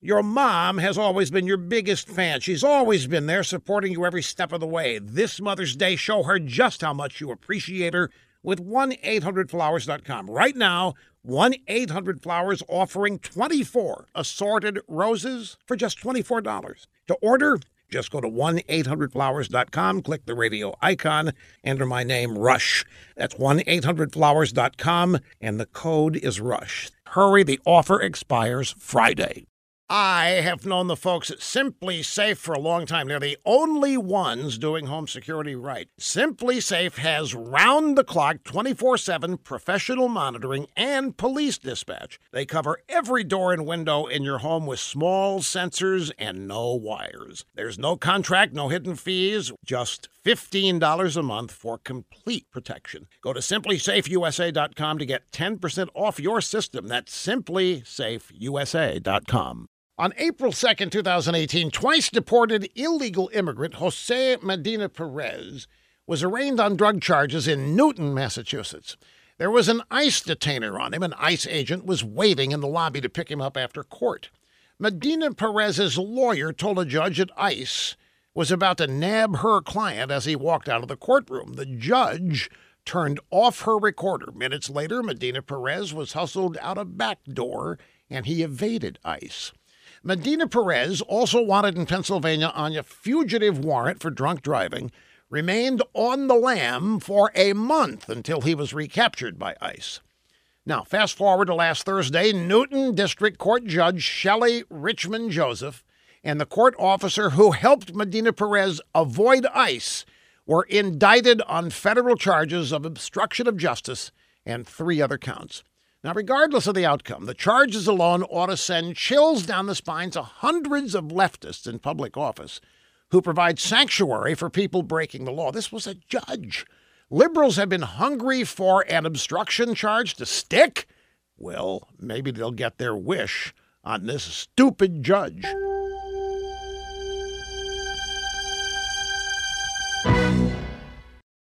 Your mom has always been your biggest fan. She's always been there supporting you every step of the way. This Mother's Day, show her just how much you appreciate her with 1 800flowers.com. Right now, 1 800 Flowers offering 24 assorted roses for just $24. To order, just go to 1 800flowers.com, click the radio icon, enter my name, Rush. That's 1 800flowers.com, and the code is Rush. Hurry, the offer expires Friday. I have known the folks at SimpliSafe for a long time. They're the only ones doing home security right. SimpliSafe has round the clock, 24 7 professional monitoring and police dispatch. They cover every door and window in your home with small sensors and no wires. There's no contract, no hidden fees, just $15 a month for complete protection. Go to simplisafeusa.com to get 10% off your system. That's simplisafeusa.com. On April 2nd, 2018, twice deported illegal immigrant Jose Medina Perez was arraigned on drug charges in Newton, Massachusetts. There was an ICE detainer on him. An ICE agent was waiting in the lobby to pick him up after court. Medina Perez's lawyer told a judge at ICE was about to nab her client as he walked out of the courtroom. The judge turned off her recorder. Minutes later, Medina Perez was hustled out a back door and he evaded ICE. Medina Perez, also wanted in Pennsylvania on a fugitive warrant for drunk driving, remained on the lam for a month until he was recaptured by ICE. Now, fast forward to last Thursday, Newton District Court Judge Shelley Richmond Joseph and the court officer who helped Medina Perez avoid ICE were indicted on federal charges of obstruction of justice and three other counts. Now, regardless of the outcome, the charges alone ought to send chills down the spines of hundreds of leftists in public office who provide sanctuary for people breaking the law. This was a judge. Liberals have been hungry for an obstruction charge to stick. Well, maybe they'll get their wish on this stupid judge.